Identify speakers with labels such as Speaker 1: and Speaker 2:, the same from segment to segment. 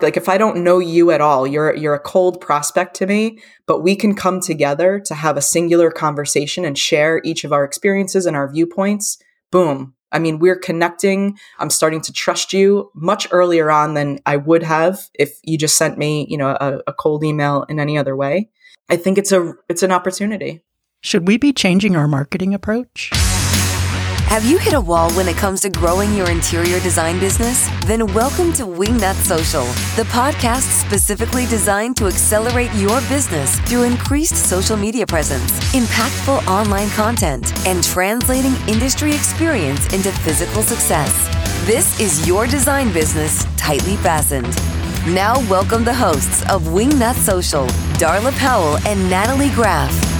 Speaker 1: Like if I don't know you at all, you're you're a cold prospect to me, but we can come together to have a singular conversation and share each of our experiences and our viewpoints. Boom. I mean, we're connecting. I'm starting to trust you much earlier on than I would have if you just sent me, you know, a, a cold email in any other way. I think it's a it's an opportunity.
Speaker 2: Should we be changing our marketing approach?
Speaker 3: Have you hit a wall when it comes to growing your interior design business? Then welcome to Wingnut Social, the podcast specifically designed to accelerate your business through increased social media presence, impactful online content, and translating industry experience into physical success. This is your design business tightly fastened. Now, welcome the hosts of Wingnut Social, Darla Powell and Natalie Graff.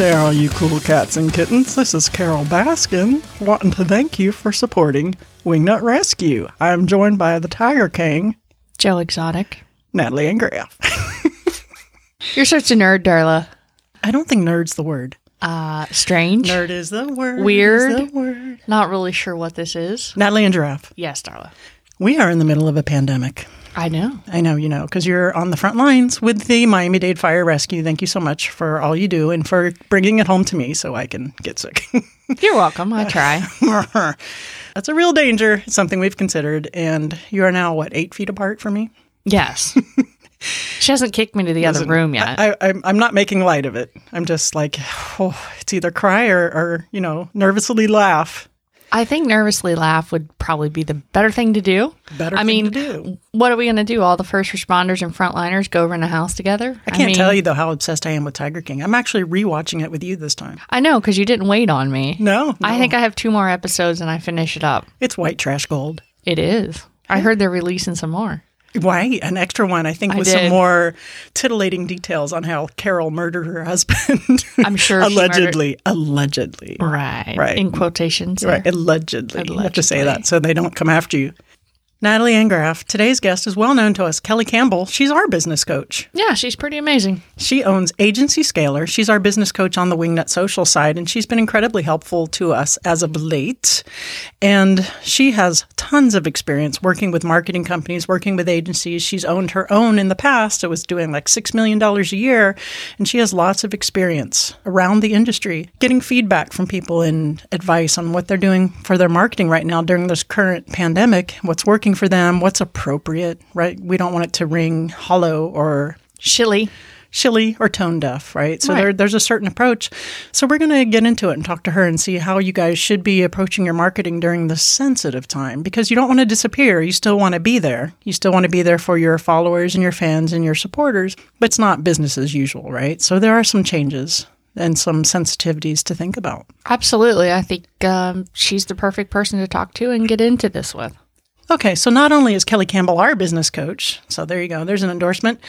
Speaker 2: There, all you cool cats and kittens. This is Carole Baskin, wanting to thank you for supporting Wingnut Rescue. I am joined by the Tiger King,
Speaker 4: Joe Exotic.
Speaker 2: Natalie and Graff.
Speaker 4: You're such a nerd, Darla.
Speaker 2: I don't think nerd's the word.
Speaker 4: Uh, strange.
Speaker 2: Nerd is the word.
Speaker 4: Weird.
Speaker 2: is the word.
Speaker 4: Not really sure what this is.
Speaker 2: Natalie and Giraffe.
Speaker 4: Yes, Darla.
Speaker 2: We are in the middle of a pandemic.
Speaker 4: I know.
Speaker 2: I know you know because you're on the front lines with the Miami Dade Fire Rescue. Thank you so much for all you do and for bringing it home to me so I can get sick.
Speaker 4: You're welcome. I try.
Speaker 2: That's a real danger. It's something we've considered. And you are now, what, eight feet apart from me?
Speaker 4: yes. She hasn't kicked me to the other room yet.
Speaker 2: I, I'm, I'm not making light of it. I'm just like, oh, it's either cry or, or, you know, nervously laugh.
Speaker 4: I think nervously laugh would probably be the better thing to do.
Speaker 2: Better
Speaker 4: I
Speaker 2: thing
Speaker 4: mean,
Speaker 2: to do.
Speaker 4: what are we going to do? All the first responders and frontliners go over in a house together?
Speaker 2: I can't
Speaker 4: mean,
Speaker 2: tell you, though, how obsessed I am with Tiger King. I'm actually rewatching it with you this time.
Speaker 4: I know because you didn't wait on me.
Speaker 2: No,
Speaker 4: I think I have two more episodes and I finish it up.
Speaker 2: It's white trash gold.
Speaker 4: It is. I heard they're releasing some more.
Speaker 2: Why? An extra one, I think,
Speaker 4: I
Speaker 2: with some more titillating details on how Carole murdered her husband.
Speaker 4: I'm sure
Speaker 2: allegedly. Allegedly.
Speaker 4: Right.
Speaker 2: Right.
Speaker 4: In quotations.
Speaker 2: Right.
Speaker 4: there.
Speaker 2: Allegedly. You have to say that so they don't come after you. Natalie Angraff, today's guest is well known to us. Kelly Campbell, she's our business coach.
Speaker 4: Yeah, she's pretty amazing.
Speaker 2: She owns Agency Scalar. She's our business coach on the Wingnut Social side, and she's been incredibly helpful to us as of late. And she has tons of experience working with marketing companies, working with agencies. She's owned her own in the past. It was doing like $6 million a year. And she has lots of experience around the industry, getting feedback from people and advice on what they're doing for their marketing right now during this current pandemic, what's working for them, what's appropriate, right? We don't want it to ring hollow or
Speaker 4: Shilly.
Speaker 2: shilly or tone deaf, right? So
Speaker 4: Right.
Speaker 2: there, there's a certain approach. So we're going to get into it and talk to her and see how you guys should be approaching your marketing during this sensitive time because you don't want to disappear. You still want to be there. You still want to be there for your followers and your fans and your supporters, but it's not business as usual, right? So there are some changes and some sensitivities to think about.
Speaker 4: Absolutely. I think um, she's the perfect person to talk to and get into this with.
Speaker 2: Okay, so not only is Kelly Campbell our business coach, so there you go, there's an endorsement.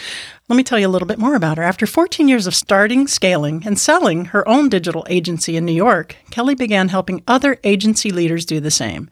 Speaker 2: Let me tell you a little bit more about her. After 14 years of starting, scaling, and selling her own digital agency in New York, Kelly began helping other agency leaders do the same.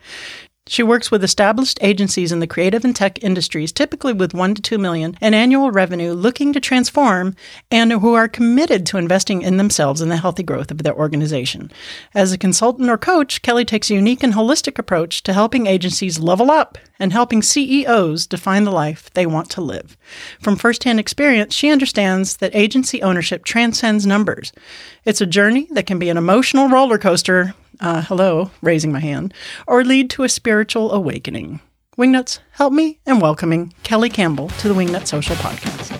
Speaker 2: She works with established agencies in the creative and tech industries, typically with 1 to 2 million in annual revenue, looking to transform and who are committed to investing in themselves and the healthy growth of their organization. As a consultant or coach, Kelly takes a unique and holistic approach to helping agencies level up and helping CEOs define the life they want to live. From firsthand experience, she understands that agency ownership transcends numbers. It's a journey that can be an emotional roller coaster uh, hello, raising my hand, or lead to a spiritual awakening. Wingnuts, help me in welcoming Kelly Campbell to the Wingnut Social Podcast.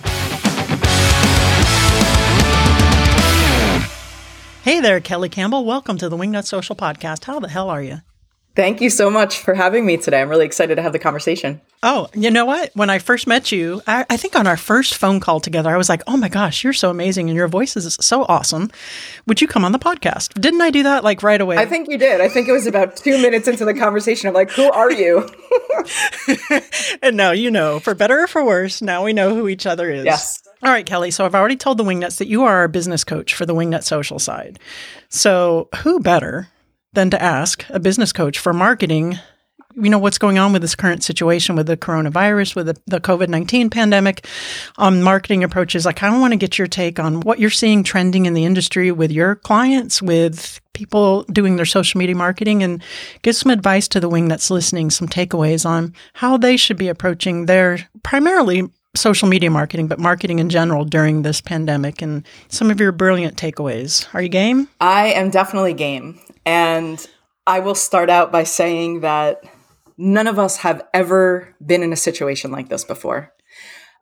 Speaker 2: Hey there, Kelly Campbell. Welcome to the Wingnut Social Podcast. How the hell are you?
Speaker 1: Thank you so much for having me today. I'm really excited to have the conversation.
Speaker 2: Oh, you know what? When I first met you, I, I think on our first phone call together, I was like, oh my gosh, you're so amazing and your voice is so awesome. Would you come on the podcast? Didn't I do that like right away?
Speaker 1: I think you did. I think it was about two minutes into the conversation. I'm like, who are you?
Speaker 2: and now you know, for better or for worse, now we know who each other is.
Speaker 1: Yes.
Speaker 2: All right, Kelly. So I've already told the Wingnuts that you are our business coach for the Wingnut Social side. So who better than to ask a business coach for marketing you know, what's going on with this current situation with the coronavirus, with the, the COVID 19 pandemic, on marketing approaches. Like I kind of want to get your take on what you're seeing trending in the industry with your clients, with people doing their social media marketing, and give some advice to the wing that's listening, some takeaways on how they should be approaching their primarily social media marketing, but marketing in general during this pandemic and some of your brilliant takeaways. Are you game?
Speaker 1: I am definitely game. And I will start out by saying that none of us have ever been in a situation like this before.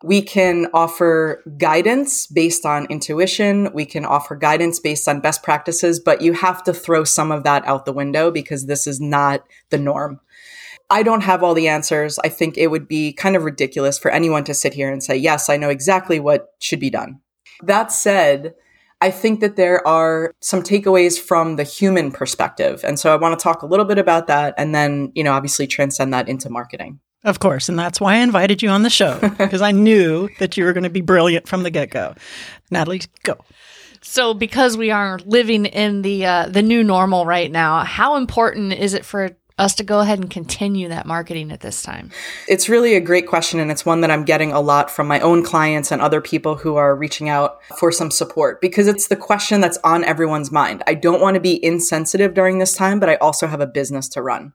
Speaker 1: We can offer guidance based on intuition. We can offer guidance based on best practices, but you have to throw some of that out the window because this is not the norm. I don't have all the answers. I think it would be kind of ridiculous for anyone to sit here and say, yes, I know exactly what should be done. That said, I think that there are some takeaways from the human perspective. And so I want to talk a little bit about that and then, you know, obviously transcend that into marketing.
Speaker 2: Of course. And that's why I invited you on the show because I knew that you were going to be brilliant from the get go. Natalie, go.
Speaker 4: So, because we are living in the uh, the new normal right now, how important is it for us to go ahead and continue that marketing at this time?
Speaker 1: It's really a great question. And it's one that I'm getting a lot from my own clients and other people who are reaching out for some support because it's the question that's on everyone's mind. I don't want to be insensitive during this time, but I also have a business to run.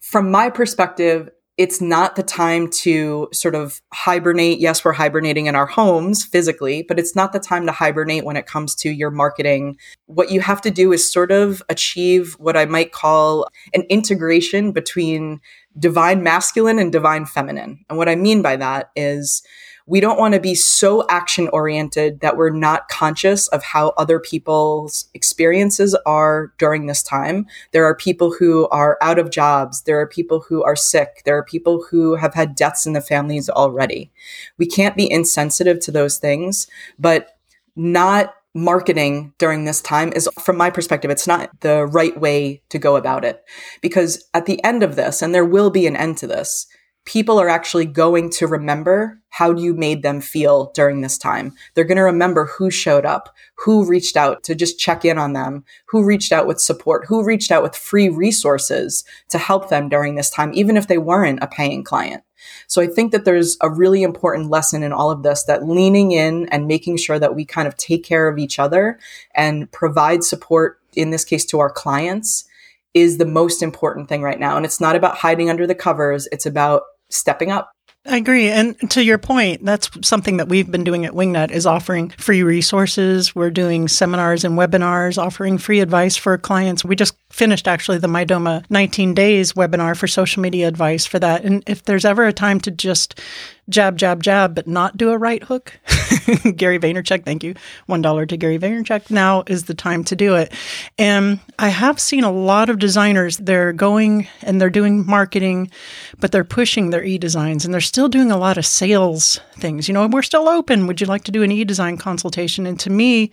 Speaker 1: From my perspective, it's not the time to sort of hibernate. Yes, we're hibernating in our homes physically, but it's not the time to hibernate when it comes to your marketing. What you have to do is sort of achieve what I might call an integration between divine masculine and divine feminine. And what I mean by that is we don't want to be so action oriented that we're not conscious of how other people's experiences are during this time. There are people who are out of jobs. There are people who are sick. There are people who have had deaths in the families already. We can't be insensitive to those things, but not marketing during this time is from my perspective it's not the right way to go about it because at the end of this and there will be an end to this people are actually going to remember how you made them feel during this time. They're going to remember who showed up, who reached out to just check in on them, who reached out with support, who reached out with free resources to help them during this time, even if they weren't a paying client. So I think that there's a really important lesson in all of this that leaning in and making sure that we kind of take care of each other and provide support, in this case, to our clients is the most important thing right now. And it's not about hiding under the covers. It's about stepping up.
Speaker 2: I agree. And to your point, that's something that we've been doing at Wingnut is offering free resources. We're doing seminars and webinars, offering free advice for clients. We just finished actually the Mydoma 19 days webinar for social media advice for that. And if there's ever a time to just jab, jab, jab, but not do a right hook. Gary Vaynerchuk, thank you. $1 to Gary Vaynerchuk. Now is the time to do it. And I have seen a lot of designers, they're going and they're doing marketing, but they're pushing their e designs and they're still doing a lot of sales things. You know, we're still open. Would you like to do an e design consultation? And to me,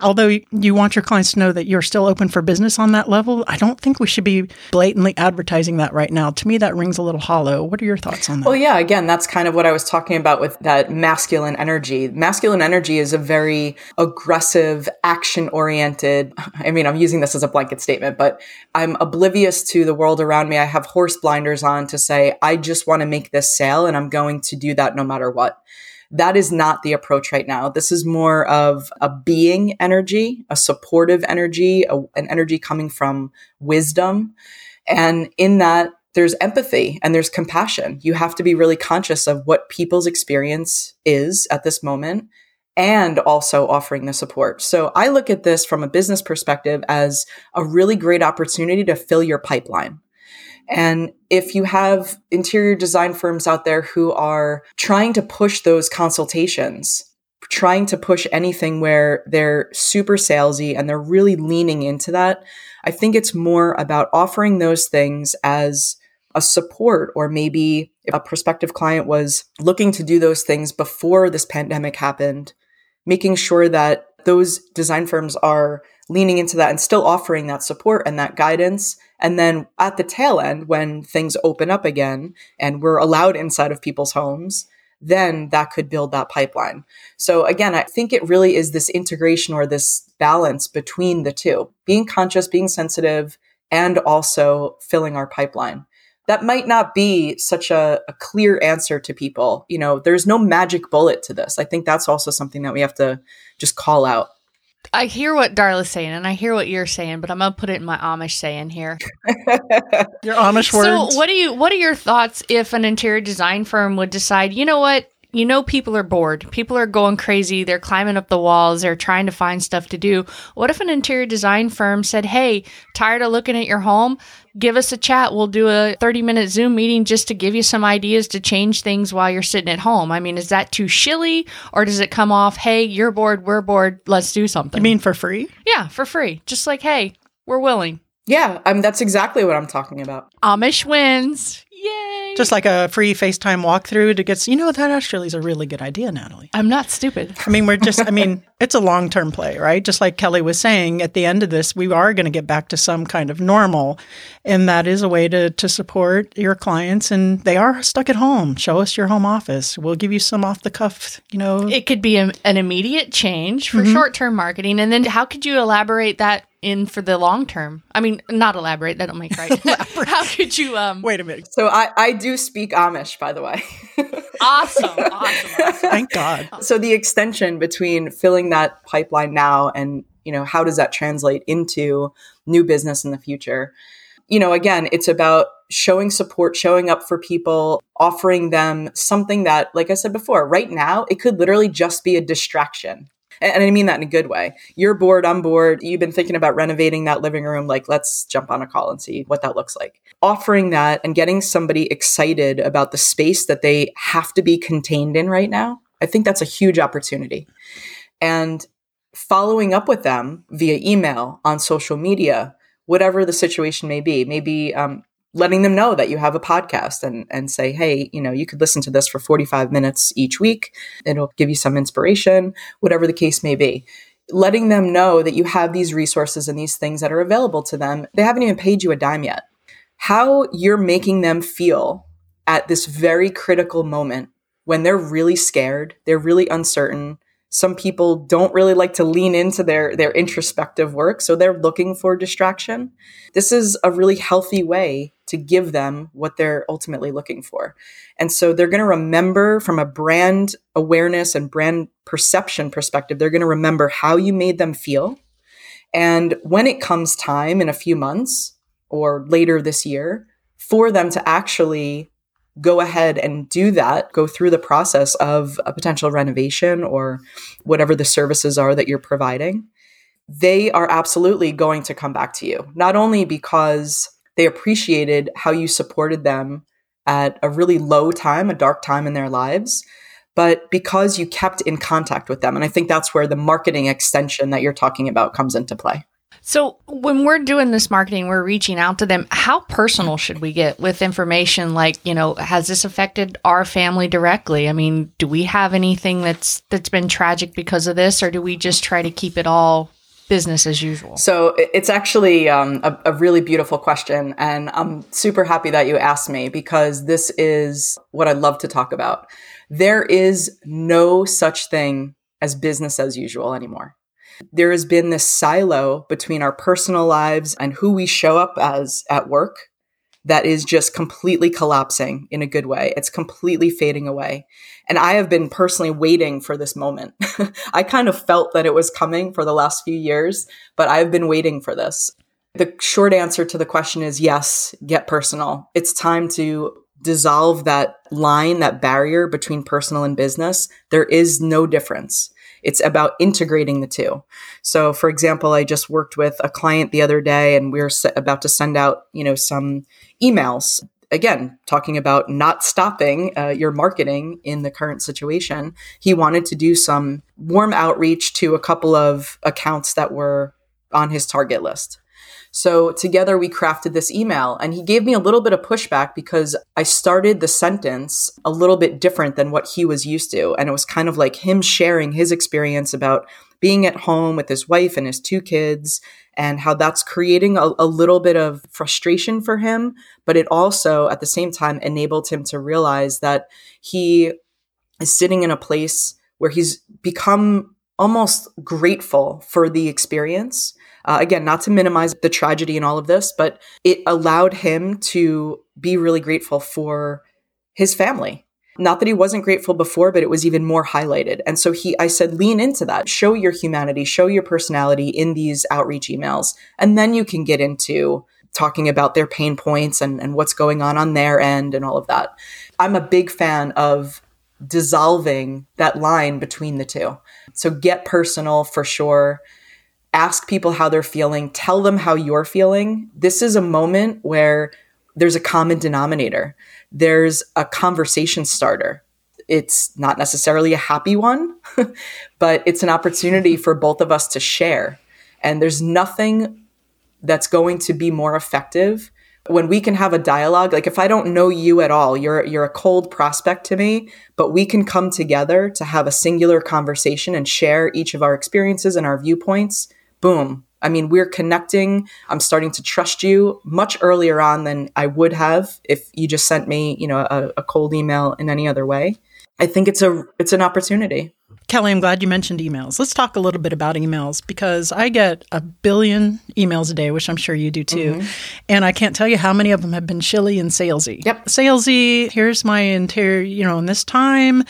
Speaker 2: although you want your clients to know that you're still open for business on that level, I don't think we should be blatantly advertising that right now. To me, that rings a little hollow. What are your thoughts on that?
Speaker 1: Well, yeah, again, that's kind of what I was talking about with that masculine energy. Masculine energy is a very aggressive, action oriented. I mean, I'm using this as a blanket statement, but I'm oblivious to the world around me. I have horse blinders on to say, I just want to make this sale and I'm going to do that no matter what. That is not the approach right now. This is more of a being energy, a supportive energy, a, an energy coming from wisdom. And in that, there's empathy and there's compassion. You have to be really conscious of what people's experience is at this moment and also offering the support. So I look at this from a business perspective as a really great opportunity to fill your pipeline. And if you have interior design firms out there who are trying to push those consultations, trying to push anything where they're super salesy and they're really leaning into that, I think it's more about offering those things as a support or maybe if a prospective client was looking to do those things before this pandemic happened, making sure that those design firms are leaning into that and still offering that support and that guidance. And then at the tail end, when things open up again and we're allowed inside of people's homes, then that could build that pipeline. So again, I think it really is this integration or this balance between the two, being conscious, being sensitive, and also filling our pipeline. that might not be such a, a, clear answer to people. You know, there's no magic bullet to this. I think that's also something that we have to just call out.
Speaker 4: I hear what Darla's saying and I hear what you're saying, but I'm gonna put it in my Amish saying here.
Speaker 2: your Amish words.
Speaker 4: So what do you what are your thoughts if an interior design firm would decide, you know what, you know people are bored. People are going crazy. They're climbing up the walls. They're trying to find stuff to do. What if an interior design firm said, "Hey, tired of looking at your home? Give us a chat. We'll do a 30-minute Zoom meeting just to give you some ideas to change things while you're sitting at home." I mean, is that too shilly or does it come off, "Hey, you're bored, we're bored. Let's do something."
Speaker 2: You mean for free?
Speaker 4: Yeah, for free. Just like, "Hey, we're willing."
Speaker 1: Yeah, I mean that's exactly what I'm talking about.
Speaker 4: Amish wins. Yay!
Speaker 2: Just like a free FaceTime walkthrough to get, you know, that actually is a really good idea, Natalie.
Speaker 4: I'm not stupid.
Speaker 2: I mean, we're just, I mean, it's a long term play, right? Just like Kelly was saying, at the end of this, we are going to get back to some kind of normal. And that is a way to, to support your clients. And they are stuck at home. Show us your home office. We'll give you some off the cuff, you know.
Speaker 4: It could be a, an immediate change for mm-hmm. short term marketing. And then how could you elaborate that in for the long term? I mean, not elaborate. That don't make right. How could you? Um,
Speaker 2: Wait a minute.
Speaker 1: So I I do speak Amish, by the way.
Speaker 4: awesome, awesome, awesome.
Speaker 2: Thank God.
Speaker 1: So the extension between filling that pipeline now and you know how does that translate into new business in the future? You know, again, it's about showing support, showing up for people, offering them something that, like I said before, right now it could literally just be a distraction and I mean that in a good way. You're bored, I'm bored. You've been thinking about renovating that living room. Like, let's jump on a call and see what that looks like. Offering that and getting somebody excited about the space that they have to be contained in right now, I think that's a huge opportunity. And following up with them via email, on social media, whatever the situation may be. Maybe um, letting them know that you have a podcast and, and say, hey, you know, you could listen to this for 45 minutes each week. It'll give you some inspiration, whatever the case may be. Letting them know that you have these resources and these things that are available to them. They haven't even paid you a dime yet. How you're making them feel at this very critical moment when they're really scared, they're really uncertain, some people don't really like to lean into their their introspective work so they're looking for distraction this is a really healthy way to give them what they're ultimately looking for and so they're going to remember from a brand awareness and brand perception perspective they're going to remember how you made them feel and when it comes time in a few months or later this year for them to actually go ahead and do that, go through the process of a potential renovation or whatever the services are that you're providing, they are absolutely going to come back to you. Not only because they appreciated how you supported them at a really low time, a dark time in their lives, but because you kept in contact with them. And I think that's where the marketing extension that you're talking about comes into play.
Speaker 4: So, when we're doing this marketing, we're reaching out to them. How personal should we get with information like, you know, has this affected our family directly? I mean, do we have anything that's that's been tragic because of this or do we just try to keep it all business as usual?
Speaker 1: So, it's actually um, a, a really beautiful question and I'm super happy that you asked me because this is what I love to talk about. There is no such thing as business as usual anymore. There has been this silo between our personal lives and who we show up as at work that is just completely collapsing in a good way. It's completely fading away. And I have been personally waiting for this moment. I kind of felt that it was coming for the last few years, but I've been waiting for this. The short answer to the question is yes, get personal. It's time to dissolve that line, that barrier between personal and business. There is no difference. It's about integrating the two. So, for example, I just worked with a client the other day and we are about to send out, you know, some emails again talking about not stopping uh, your marketing in the current situation he wanted to do some warm outreach to a couple of accounts that were on his target list so together we crafted this email and he gave me a little bit of pushback because I started the sentence a little bit different than what he was used to. And it was kind of like him sharing his experience about being at home with his wife and his two kids and how that's creating a, a, little bit of frustration for him. But it also, at the same time, enabled him to realize that he is sitting in a place where he's become almost grateful for the experience uh, again, not to minimize the tragedy in all of this, but it allowed him to be really grateful for his family. Not that he wasn't grateful before, but it was even more highlighted. And so he, I said, lean into that. Show your humanity, show your personality in these outreach emails. And then you can get into talking about their pain points and, and what's going on on their end and all of that. I'm a big fan of dissolving that line between the two. So get personal for sure. Ask people how they're feeling, tell them how you're feeling. This is a moment where there's a common denominator, there's a conversation starter. It's not necessarily a happy one, but it's an opportunity for both of us to share. And there's nothing that's going to be more effective when we can have a dialogue like if i don't know you at all you're you're a cold prospect to me but we can come together to have a singular conversation and share each of our experiences and our viewpoints boom i mean we're connecting i'm starting to trust you much earlier on than i would have if you just sent me you know a, a cold email in any other way i think it's a it's an opportunity
Speaker 2: Kelly, I'm glad you mentioned emails. Let's talk a little bit about emails because I get a billion emails a day, which I'm sure you do too. Mm-hmm. And I can't tell you how many of them have been chilly and salesy.
Speaker 1: Yep.
Speaker 2: Salesy, here's my interior, you know, in this time,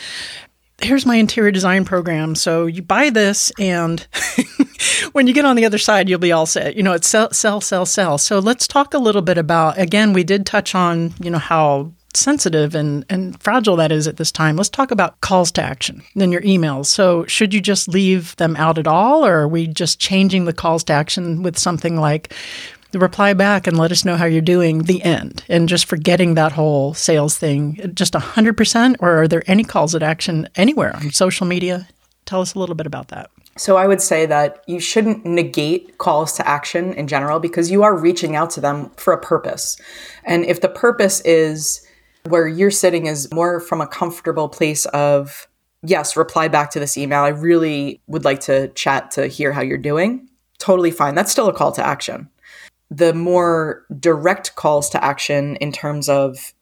Speaker 2: here's my interior design program. So you buy this, and when you get on the other side, you'll be all set. You know, it's sell, sell, sell, sell. So let's talk a little bit about, again, we did touch on, you know, how sensitive and, and fragile that is at this time. Let's talk about calls to action in your emails. So, should you just leave them out at all, or are we just changing the calls to action with something like reply back and let us know how you're doing, the end, and just forgetting that whole sales thing just 100%? Or are there any calls to action anywhere on social media? Tell us a little bit about that.
Speaker 1: So I would say that you shouldn't negate calls to action in general because you are reaching out to them for a purpose. And if the purpose is where you're sitting is more from a comfortable place of, yes, reply back to this email. I really would like to chat to hear how you're doing. Totally fine. That's still a call to action. The more direct calls to action in terms of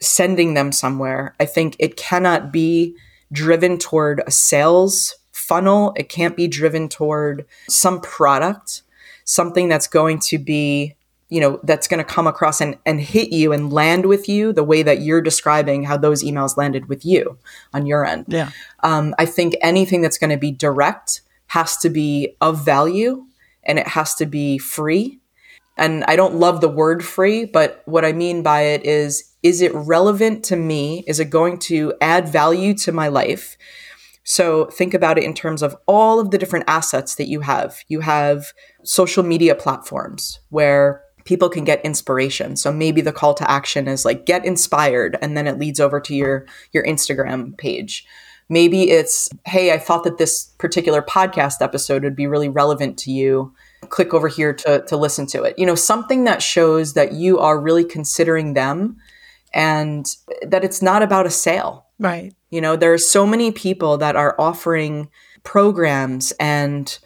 Speaker 1: sending them somewhere, I think it cannot be driven toward a sales funnel. It can't be driven toward some product, something that's going to be you know that's going to come across and, and hit you and land with you the way that you're describing how those emails landed with you on your end.
Speaker 2: Yeah.
Speaker 1: Um, i think anything that's going to be direct has to be of value and it has to be free. And i don't love the word free but what i mean by it is is it relevant to me? Is it going to add value to my life so think about it in terms of all of the different assets that you have. You have social media platforms where people can get inspiration. So maybe the call to action is like get inspired and then it leads over to your your Instagram page. Maybe it's hey, I thought that this particular podcast episode would be really relevant to you. Click over here to to listen to it. You know, something that shows that you are really considering them and that it's not about a sale.
Speaker 2: Right.
Speaker 1: You know, there are so many people that are offering programs and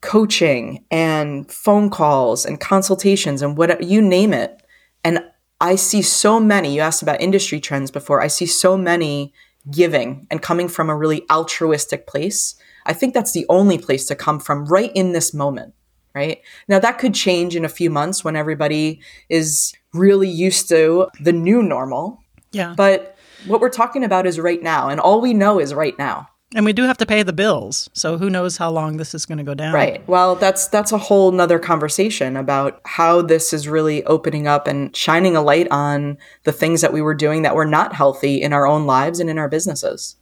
Speaker 1: coaching and phone calls and consultations and what you name it. And I see so many, you asked about industry trends before, I see so many giving and coming from a really altruistic place. I think that's the only place to come from right in this moment, right? Now, that could change in a few months when everybody is really used to the new normal.
Speaker 2: Yeah.
Speaker 1: But what we're talking about is right now, and all we know is right now.
Speaker 2: And we do have to pay the bills. So who knows how long this is going to go down.
Speaker 1: Right. Well, that's that's a whole nother conversation about how this is really opening up and shining a light on the things that we were doing that were not healthy in our own lives and in our businesses.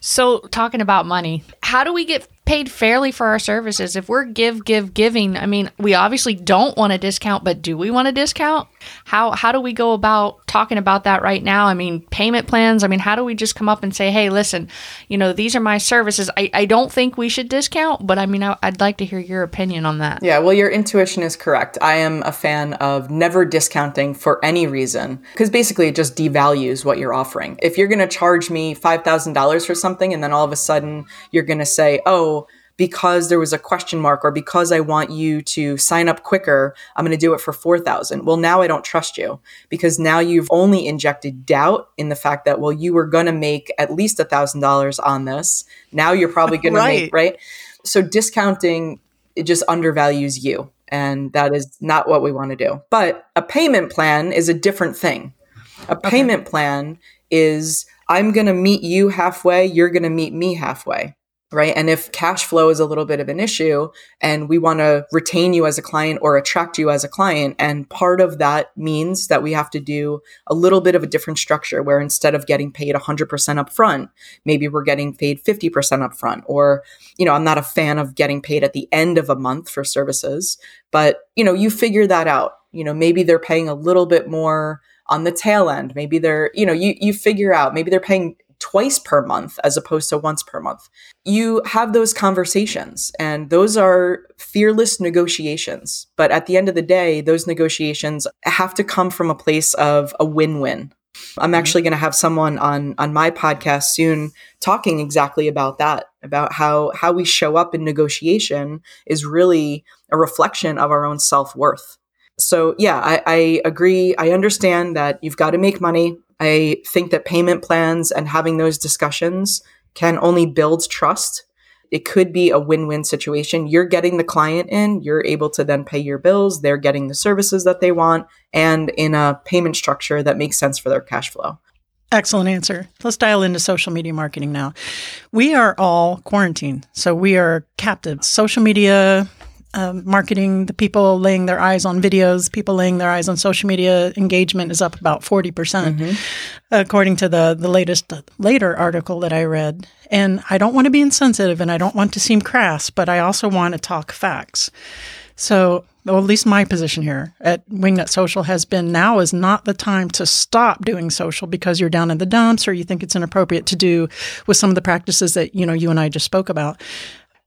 Speaker 4: So, talking about money, how do we get paid fairly for our services? If we're give, give, giving, I mean, we obviously don't want a discount, but do we want a discount? How how do we go about talking about that right now? I mean, payment plans. I mean, how do we just come up and say, hey, listen, you know, these are my services. I, I don't think we should discount, but I mean, I, I'd like to hear your opinion on that.
Speaker 1: Yeah, well, your intuition is correct. I am a fan of never discounting for any reason because basically it just devalues what you're offering. If you're going to charge me $5,000 for something and then all of a sudden you're going to say, oh, because there was a question mark or because I want you to sign up quicker, I'm going to do it for 4,000. Well, now I don't trust you because now you've only injected doubt in the fact that, well, you were going to make at least $1,000 on this. Now you're probably going right. to make, right? So discounting it just undervalues you. And that is not what we want to do. But a payment plan is a different thing. A payment okay. plan is I'm going to meet you halfway, you're going to meet me halfway right? And if cash flow is a little bit of an issue and we want to retain you as a client or attract you as a client, and part of that means that we have to do a little bit of a different structure where instead of getting paid 100% upfront, maybe we're getting paid 50% upfront. Or, you know, I'm not a fan of getting paid at the end of a month for services, but, you know, you figure that out. You know, maybe they're paying a little bit more on the tail end. Maybe they're, you know, you, you figure out, maybe they're paying twice per month as opposed to once per month. You have those conversations, and those are fearless negotiations. But at the end of the day, those negotiations have to come from a place of a win win. I'm mm-hmm. actually going to have someone on on my podcast soon talking exactly about that about how how we show up in negotiation is really a reflection of our own self-worth. So yeah, I, I agree. I understand that you've got to make money. I think that payment plans and having those discussions can only build trust. It could be a win win situation. You're getting the client in, you're able to then pay your bills, they're getting the services that they want, and in a payment structure that makes sense for their cash flow.
Speaker 2: Excellent answer. Let's dial into social media marketing now. We are all quarantined, so we are captive. Social media um, marketing, the people laying their eyes on videos, people laying their eyes on social media engagement is up about 40%, percent mm hmm according to the, the latest later article that I read. And I don't want to be insensitive and I don't want to seem crass, but I also want to talk facts. So, well, at least my position here at Wingnut Social has been now is not the time to stop doing social because you're down in the dumps or you think it's inappropriate to do with some of the practices that, you know, you and I just spoke about.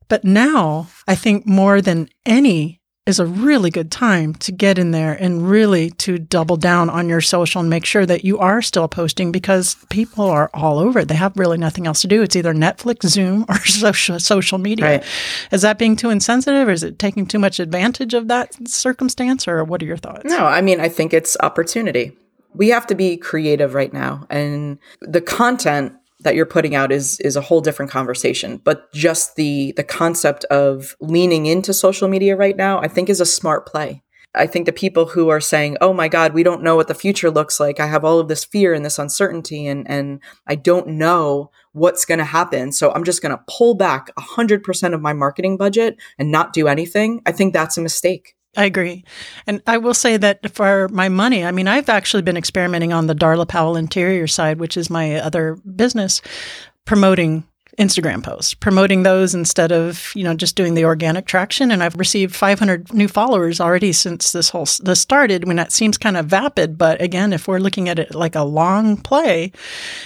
Speaker 2: But now I think more than any is a really good time to get in there and really to double down on your social and make sure that you are still posting because people are all over it. They have really nothing else to do. It's either Netflix, Zoom, or social, social media. Right. Is that being too insensitive or is it taking too much advantage of that circumstance or what are your thoughts?
Speaker 1: No, I mean, I think it's opportunity. We have to be creative right now. And the content that you're putting out is is a whole different conversation. But just the the concept of leaning into social media right now i think is a smart play. I think the people who are saying oh my god we don't know what the future looks like. I have all of this fear and this uncertainty and and i don't know what's going to happen. So i'm just going to pull back 100% of my marketing budget and not do anything i think that's a mistake
Speaker 2: I agree. And I will say that for my money, I mean, I've actually been experimenting on the Darla Powell interior side, which is my other business, promoting Instagram posts, promoting those instead of, you know, just doing the organic traction. And I've received 500 new followers already since this whole, this started when that seems kind of vapid. But again, if we're looking at it like a long play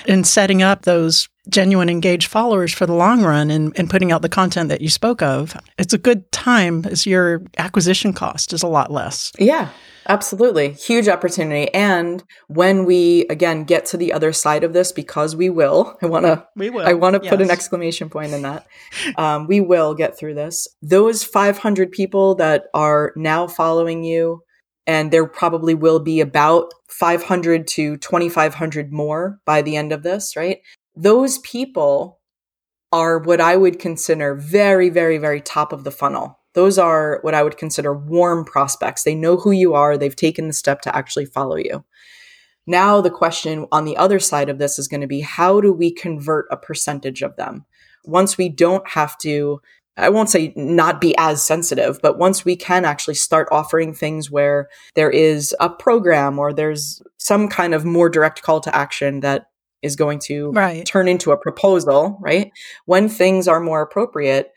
Speaker 2: and setting up those genuine engaged followers for the long run and, and putting out the content that you spoke of, it's a good time as your acquisition cost is a lot less.
Speaker 1: Yeah. Absolutely. Huge opportunity. And when we again get to the other side of this, because we will, I want to, we will. I want to yes. put an exclamation point in that. Um, we will get through this. Those 500 people that are now following you, and there probably will be about 500 to 2,500 more by the end of this, right? Those people are what I would consider very, very, very top of the funnel those are what I would consider warm prospects. They know who you are, they've taken the step to actually follow you. Now, the question on the other side of this is going to be how do we convert a percentage of them? Once we don't have to, I won't say not be as sensitive, but once we can actually start offering things where there is a program or there's some kind of more direct call to action that is going to right. turn into a proposal, right? When things are more appropriate,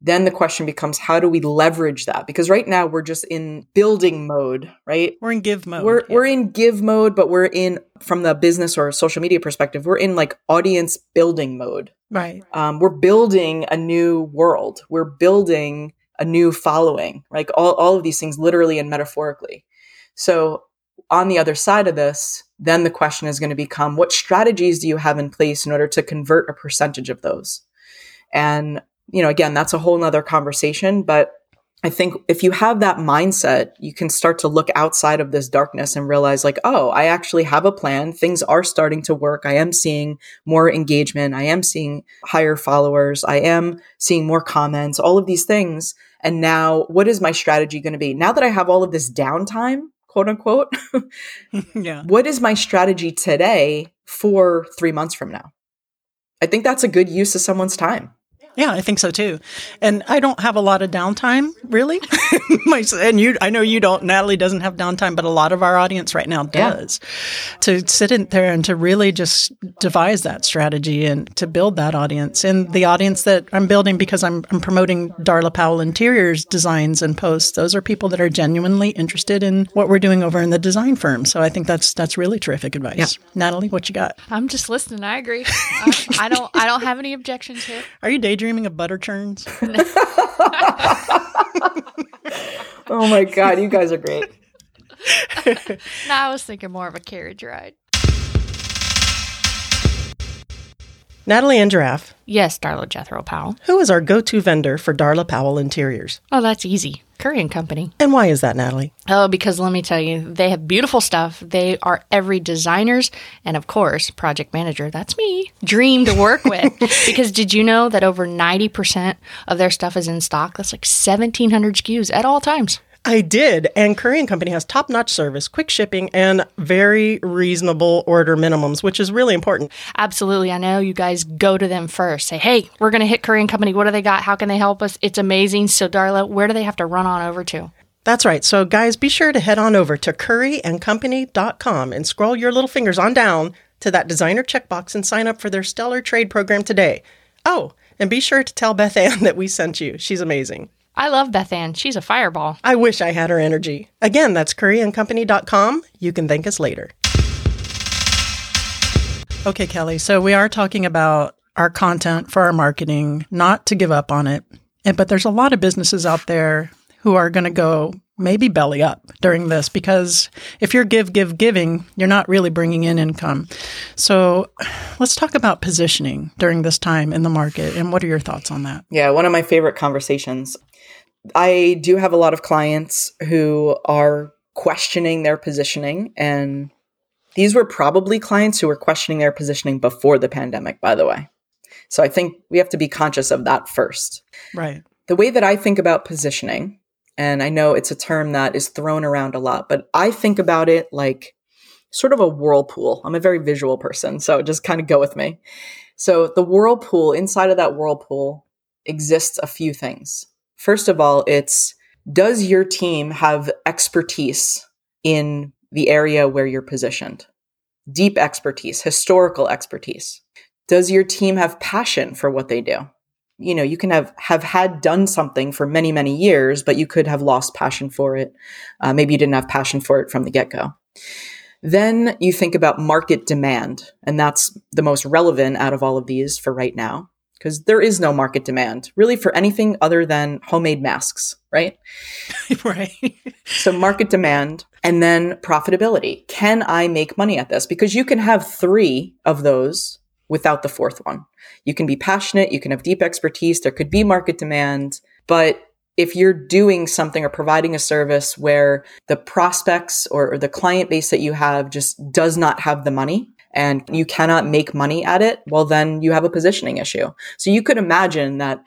Speaker 1: then the question becomes how do we leverage that because right now we're just in building mode right
Speaker 2: we're in give mode
Speaker 1: we're, yeah. we're in give mode but we're in from the business or social media perspective we're in like audience building mode
Speaker 2: right
Speaker 1: um, we're building a new world we're building a new following like all, all of these things literally and metaphorically so on the other side of this then the question is going to become what strategies do you have in place in order to convert a percentage of those and you know, again, that's a whole nother conversation. But I think if you have that mindset, you can start to look outside of this darkness and realize, like, oh, I actually have a plan. Things are starting to work. I am seeing more engagement. I am seeing higher followers. I am seeing more comments, all of these things. And now, what is my strategy going to be? Now that I have all of this downtime, quote unquote,
Speaker 2: yeah.
Speaker 1: what is my strategy today for three months from now? I think that's a good use of someone's time.
Speaker 2: Yeah, I think so too. And I don't have a lot of downtime, really. My, and you, I know you don't. Natalie doesn't have downtime, but a lot of our audience right now does. Yeah. To sit in there and to really just devise that strategy and to build that audience. And the audience that I'm building because I'm, I'm promoting Darla Powell Interiors designs and posts. Those are people that are genuinely interested in what we're doing over in the design firm. So I think that's that's really terrific advice. Yeah. Natalie, what you got?
Speaker 4: I'm just listening. I agree. I, uh, I don't I don't have any objections here.
Speaker 2: Are you daydreaming? Dreaming of butter churns?
Speaker 1: oh my god, you guys are great.
Speaker 4: no, I was thinking more of a carriage ride.
Speaker 5: Natalie and Giraffe.
Speaker 4: Yes, Darla Jethro Powell.
Speaker 5: Who is our go to vendor for Darla Powell Interiors?
Speaker 4: Oh, that's easy. Currey and Company.
Speaker 5: And why is that, Natalie?
Speaker 4: Oh, because let me tell you, they have beautiful stuff. They are every designer's and, of course, project manager, that's me, dream to work with. because did you know that over 90% of their stuff is in stock? That's like 1,700 SKUs at all times.
Speaker 5: I did. And Currey and Company has top notch service, quick shipping, and very reasonable order minimums, which is really important.
Speaker 4: Absolutely. I know you guys go to them first. Say, hey, we're going to hit Currey and Company. What do they got? How can they help us? It's amazing. So, Darla, where do they have to run on over to?
Speaker 5: That's right. So, guys, be sure to head on over to curreyandcompany.com and scroll your little fingers on down to that designer checkbox and sign up for their stellar trade program today. Oh, and be sure to tell Beth Ann that we sent you. She's amazing.
Speaker 4: I love Beth Ann. She's a fireball.
Speaker 5: I wish I had her energy. Again, that's curreyandcompany.com. You can thank us later.
Speaker 2: Okay, Kelly. So we are talking about our content for our marketing, not to give up on it. And, but there's a lot of businesses out there who are going to go maybe belly up during this because if you're give, give, giving, you're not really bringing in income. So let's talk about positioning during this time in the market. And what are your thoughts on that?
Speaker 1: Yeah, one of my favorite conversations. I do have a lot of clients who are questioning their positioning and these were probably clients who were questioning their positioning before the pandemic by the way. So I think we have to be conscious of that first.
Speaker 2: Right.
Speaker 1: The way that I think about positioning and I know it's a term that is thrown around a lot, but I think about it like sort of a whirlpool. I'm a very visual person, so just kind of go with me. So the whirlpool, inside of that whirlpool exists a few things. First of all, it's does your team have expertise in the area where you're positioned? Deep expertise, historical expertise. Does your team have passion for what they do? You know, you can have have had done something for many many years, but you could have lost passion for it. Uh, maybe you didn't have passion for it from the get go. Then you think about market demand, and that's the most relevant out of all of these for right now because there is no market demand really for anything other than homemade masks, right?
Speaker 2: right.
Speaker 1: so, market demand and then profitability. Can I make money at this? Because you can have three of those without the fourth one. You can be passionate, you can have deep expertise, there could be market demand, but if you're doing something or providing a service where the prospects or, or the client base that you have just does not have the money, and you cannot make money at it, well, then you have a positioning issue. So you could imagine that,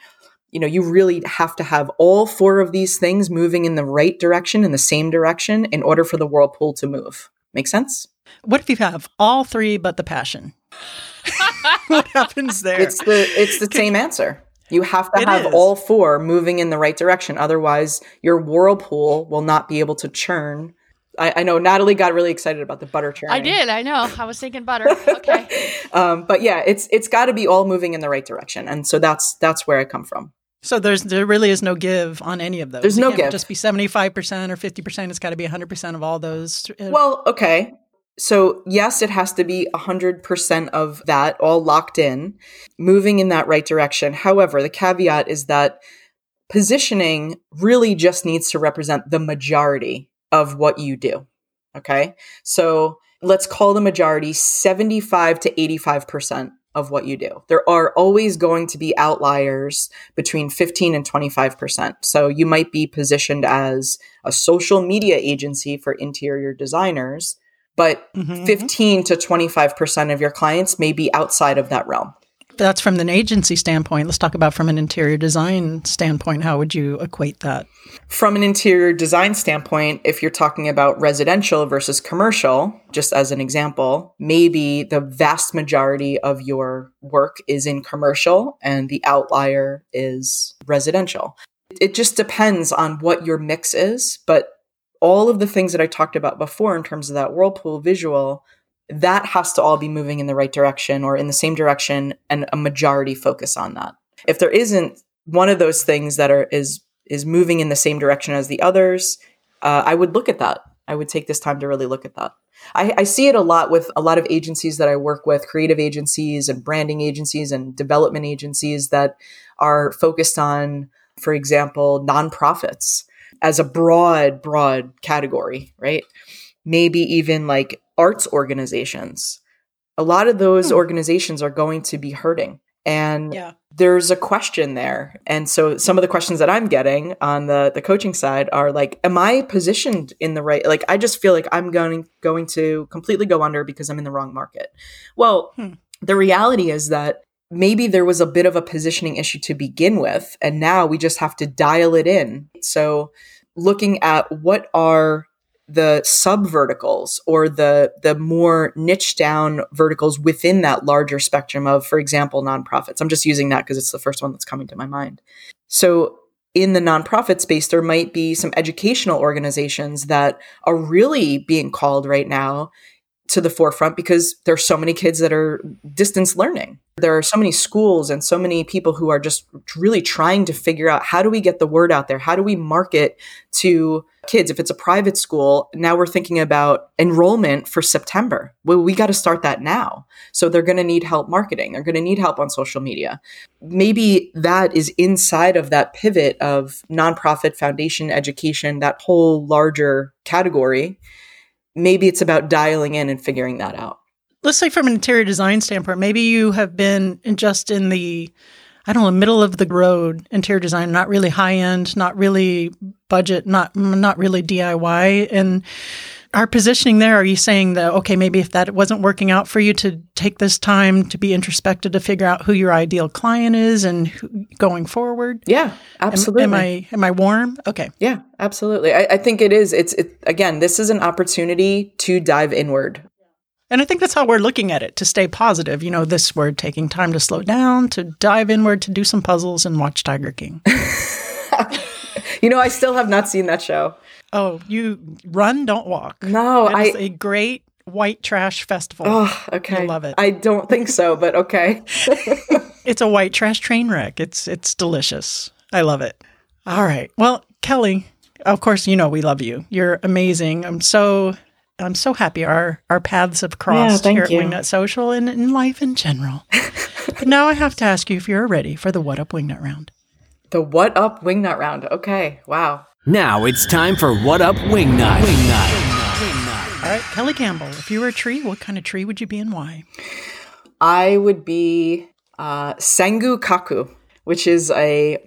Speaker 1: you know, you really have to have all four of these things moving in the right direction, in the same direction, in order for the whirlpool to move. Make sense?
Speaker 2: What if you have all three but the passion? what happens there?
Speaker 1: It's the it's the same answer. You have to it have is. all four moving in the right direction. Otherwise, your whirlpool will not be able to churn I, I, know Natalie got really excited about the butter churn.
Speaker 4: I did. I know. I was thinking butter. Okay.
Speaker 1: um, but yeah, it's it's got to be all moving in the right direction, and so that's that's where I come from.
Speaker 2: So there's there really is no give on any of those.
Speaker 1: There's
Speaker 2: it
Speaker 1: no give.
Speaker 2: Just be seventy five percent or fifty percent. It's got to be hundred percent of all those.
Speaker 1: Uh, well, okay. So yes, it has to be hundred percent of that all locked in, moving in that right direction. However, the caveat is that positioning really just needs to represent the majority of what you do. Okay. So let's call the majority 75 to 85% of what you do. There are always going to be outliers between 15 and 25%. So you might be positioned as a social media agency for interior designers, but mm-hmm. 15 to 25% of your clients may be outside of that realm.
Speaker 2: That's from an agency standpoint. Let's talk about from an interior design standpoint. How would you equate that?
Speaker 1: From an interior design standpoint, if you're talking about residential versus commercial, just as an example, maybe the vast majority of your work is in commercial and the outlier is residential. It just depends on what your mix is, but all of the things that I talked about before in terms of that whirlpool visual, that has to all be moving in the right direction or in the same direction and a majority focus on that. If there isn't one of those things that are is is moving in the same direction as the others, uh, I would look at that. I would take this time to really look at that. I, I see it a lot with a lot of agencies that I work with, creative agencies and branding agencies and development agencies that are focused on, for example, nonprofits as a broad, broad category, right? Maybe even like arts organizations. A lot of those hmm. organizations are going to be hurting. And yeah. there's a question there. And so some of the questions that I'm getting on the the coaching side are like, am I positioned in the right like I just feel like I'm going going to completely go under because I'm in the wrong market. Well, hmm. the reality is that maybe there was a bit of a positioning issue to begin with and now we just have to dial it in so looking at what are the sub verticals or the the more niche down verticals within that larger spectrum of for example nonprofits i'm just using that because it's the first one that's coming to my mind so in the nonprofit space there might be some educational organizations that are really being called right now to the forefront because there's so many kids that are distance learning. There are so many schools and so many people who are just really trying to figure out how do we get the word out there? How do we market to kids? If it's a private school, now we're thinking about enrollment for September. Well, we got to start that now. So they're going to need help marketing. They're going to need help on social media. Maybe that is inside of that pivot of nonprofit foundation education, that whole larger category maybe it's about dialing in and figuring that out.
Speaker 2: Let's say from an interior design standpoint, maybe you have been just in the I don't know, middle of the road interior design, not really high end, not really budget, not not really DIY and our positioning there, are you saying that, okay, maybe if that wasn't working out for you to take this time to be introspective to figure out who your ideal client is and who, going forward?
Speaker 1: Yeah, absolutely.
Speaker 2: Am, am, I, am I warm? Okay.
Speaker 1: Yeah, absolutely. I, I think it is. It's, it, again, this is an opportunity to dive inward.
Speaker 2: And I think that's how we're looking at it to stay positive. You know, this we're taking time to slow down, to dive inward, to do some puzzles and watch Tiger King.
Speaker 1: you know, I still have not seen that show.
Speaker 2: Oh, you run, don't walk.
Speaker 1: No,
Speaker 2: I. a great white trash festival.
Speaker 1: Oh, okay.
Speaker 2: I love it.
Speaker 1: I don't think so, but okay.
Speaker 2: it's a white trash train wreck. It's it's delicious. I love it. All right. Well, Kelly, of course, you know we love you. You're amazing. I'm so I'm so happy our our paths have crossed
Speaker 1: yeah,
Speaker 2: here at
Speaker 1: you.
Speaker 2: Wingnut Social and in life in general. but now I have to ask you if you're ready for the What Up Wingnut round.
Speaker 1: The What Up Wingnut round. Okay. Wow.
Speaker 6: Now it's time for What Up Wingnut. Wingnut. Wingnut. Wingnut.
Speaker 2: All right, Kelly Campbell, if you were a tree, what kind of tree would you be and why?
Speaker 1: I would be uh, Sango Kaku, which is a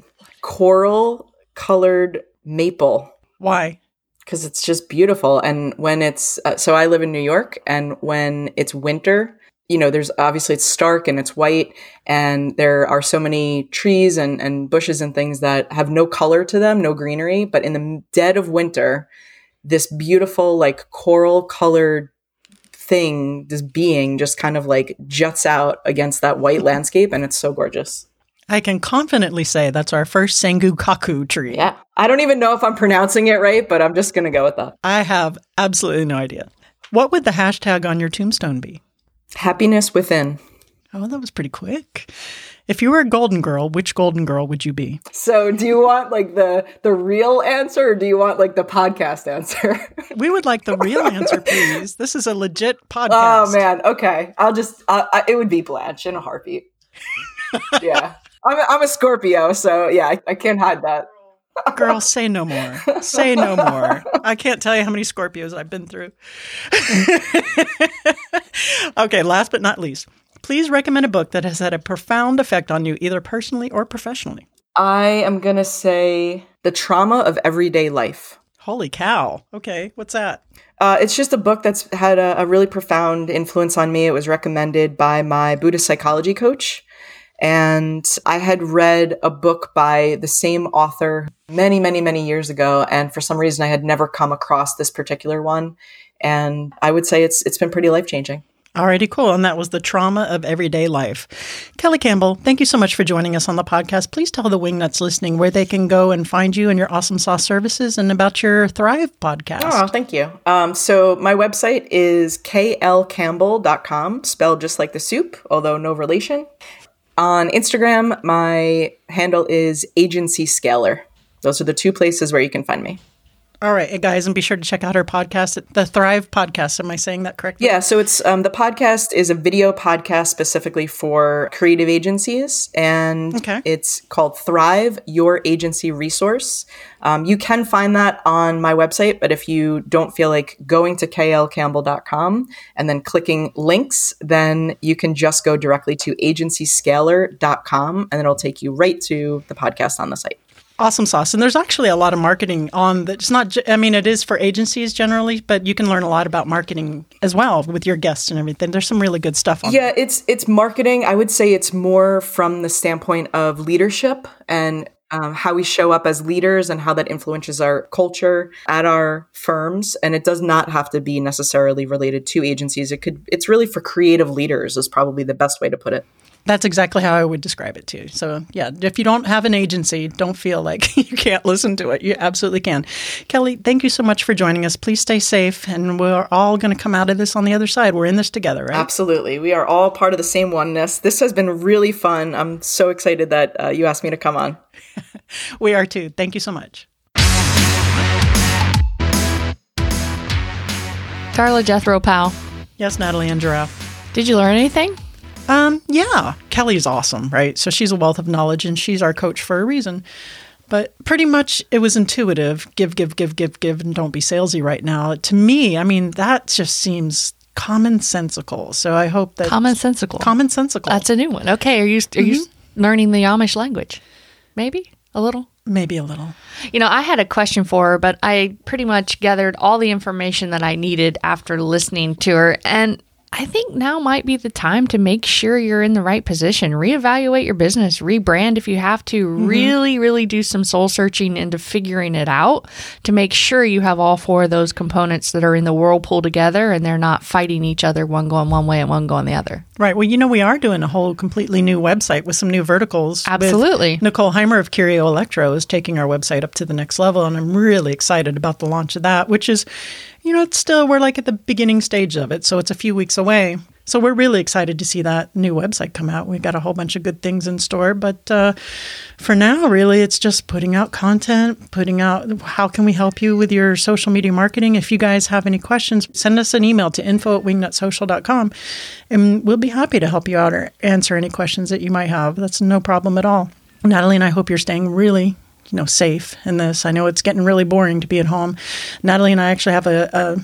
Speaker 1: coral colored maple.
Speaker 2: Why?
Speaker 1: Because it's just beautiful. And when it's, uh, so I live in New York, and when it's winter, you know, there's obviously it's stark and it's white, and there are so many trees and, and bushes and things that have no color to them, no greenery. But in the dead of winter, this beautiful, like coral colored thing, this being just kind of like juts out against that white landscape, and it's so gorgeous.
Speaker 2: I can confidently say that's our first Sango Kaku tree.
Speaker 1: Yeah. I don't even know if I'm pronouncing it right, but I'm just going to go with that.
Speaker 2: I have absolutely no idea. What would the hashtag on your tombstone be?
Speaker 1: Happiness within.
Speaker 2: Oh, that was pretty quick. If you were a golden girl, which golden girl would you be?
Speaker 1: So, do you want like the the real answer or do you want like the podcast answer?
Speaker 2: we would like the real answer, please. This is a legit podcast.
Speaker 1: Oh man, okay. I'll just uh, I, it would be Blanche in a heartbeat. yeah. I'm a, I'm a Scorpio, so yeah, I, I can't hide that.
Speaker 2: Girl, say no more. Say no more. I can't tell you how many Scorpios I've been through. okay, last but not least, please recommend a book that has had a profound effect on you, either personally or professionally.
Speaker 1: I am going to say The Trauma of Everyday Life.
Speaker 2: Holy cow. Okay, what's that?
Speaker 1: Uh, it's just a book that's had a, a really profound influence on me. It was recommended by my Buddhist psychology coach. And I had read a book by the same author many, many, many years ago. And for some reason, I had never come across this particular one. And I would say it's it's been pretty life changing.
Speaker 2: Alrighty, cool. And that was the trauma of everyday life. Kelly Campbell, thank you so much for joining us on the podcast. Please tell the Wingnuts listening where they can go and find you and your awesome sauce services and about your Thrive podcast.
Speaker 1: Oh, thank you. Um, so my website is klcampbell.com, spelled just like the soup, although no relation. On Instagram, my handle is agency scaler. Those are the two places where you can find me.
Speaker 2: All right, guys, and be sure to check out our podcast, the Thrive Podcast. Am I saying that correctly?
Speaker 1: Yeah, so it's um, the podcast is a video podcast specifically for creative agencies, and
Speaker 2: Okay.
Speaker 1: it's called Thrive Your Agency Resource. Um, you can find that on my website, but if you don't feel like going to klcampbell.com and then clicking links, then you can just go directly to agencyscaler.com, and it'll take you right to the podcast on the site.
Speaker 2: Awesome sauce. And there's actually a lot of marketing on that. It's not, I mean, it is for agencies generally, but you can learn a lot about marketing as well with your guests and everything. There's some really good stuff on
Speaker 1: Yeah, it's it's marketing. I would say it's more from the standpoint of leadership and um, how we show up as leaders and how that influences our culture at our firms. And it does not have to be necessarily related to agencies. It could. It's really for creative leaders. Is probably the best way to put it.
Speaker 2: That's exactly how I would describe it too. So, yeah, if you don't have an agency, don't feel like you can't listen to it. You absolutely can. Kelly, thank you so much for joining us. Please stay safe, and we're all going to come out of this on the other side. We're in this together, right?
Speaker 1: Absolutely, we are all part of the same oneness. This has been really fun. I'm so excited that uh, you asked me to come on.
Speaker 2: We are too. Thank you so much.
Speaker 4: Darla Jethro Powell.
Speaker 2: Yes, Natalie and Giraffe.
Speaker 4: Did you learn anything?
Speaker 2: Um, yeah, Kelly's awesome, right? So she's a wealth of knowledge and she's our coach for a reason. But pretty much it was intuitive give, give, give, give, give, and don't be salesy right now. To me, I mean, that just seems commonsensical. So I hope that
Speaker 4: Commonsensical.
Speaker 2: commonsensical.
Speaker 4: That's a new one. Okay, are you are you learning the Amish language? Maybe a little.
Speaker 2: maybe a little.
Speaker 4: You know, I had a question for her, but I pretty much gathered all the information that I needed after listening to her. And I think now might be the time to make sure you're in the right position. Reevaluate your business, rebrand if you have to, mm-hmm. really, really do some soul searching into figuring it out to make sure you have all four of those components that are in the whirlpool together and they're not fighting each other, one going one way and one going the other.
Speaker 2: Right. Well, you know, we are doing a whole completely new website with some new verticals.
Speaker 4: Absolutely.
Speaker 2: Nicole Heimer of Curio Electro is taking our website up to the next level, and I'm really excited about the launch of that, which is, you know, it's still, we're like at the beginning stage of it, so it's a few weeks away. So we're really excited to see that new website come out. We've got a whole bunch of good things in store, but uh, for now, really, it's just putting out content, putting out how can we help you with your social media marketing. If you guys have any questions, send us an email to info at wingnutsocial.com and we'll be happy to help you out or answer any questions that you might have. That's no problem at all. Natalie and I hope you're staying really, you know, safe in this. I know it's getting really boring to be at home. Natalie and I actually have a, a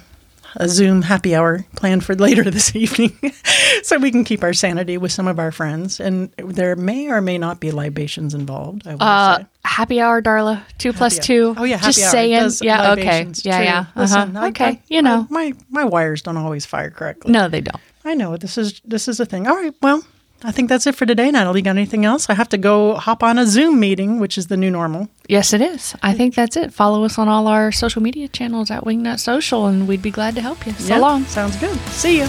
Speaker 2: a Zoom happy hour planned for later this evening so we can keep our sanity with some of our friends. And there may or may not be libations involved.
Speaker 4: Uh, happy hour, Darla. Two plus
Speaker 2: Happy
Speaker 4: two.
Speaker 2: Oh yeah, happy
Speaker 4: just
Speaker 2: hour.
Speaker 4: Saying. yeah. Okay. Yeah.
Speaker 2: true.
Speaker 4: Yeah. Uh-huh.
Speaker 2: Listen, I-
Speaker 4: okay.
Speaker 2: I-
Speaker 4: you know.
Speaker 2: I- my my wires don't always fire correctly.
Speaker 4: no, they don't.
Speaker 2: I know this is this is a thing. All right, well, I think that's it for today. Natalie, got anything else? I have to go hop on a Zoom meeting, which is the new normal.
Speaker 4: Yes, it is. I think that's it. Follow us on all our social media channels at Wingnut Social, and we'd be glad to help you. So
Speaker 2: Yeah,
Speaker 4: long.
Speaker 2: Sounds good. See you.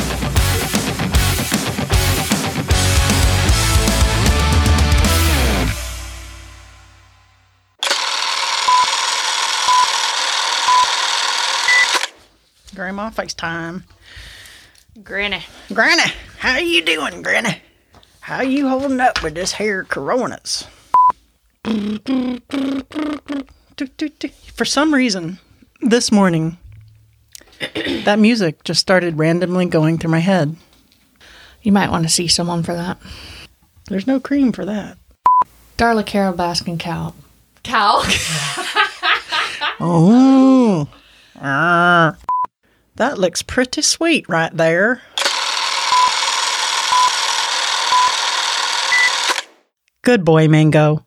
Speaker 2: Grandma FaceTime.
Speaker 4: Granny.
Speaker 2: Granny, how you doing, Granny? How you holding up with this hair coronas? For some reason, this morning, that music just started randomly going through my head.
Speaker 4: You might want to see someone for that.
Speaker 2: There's no cream for that.
Speaker 4: Darla Carole Baskin Cow. Cow?
Speaker 2: Oh, Ah. That looks pretty sweet right there. Good boy, Mango.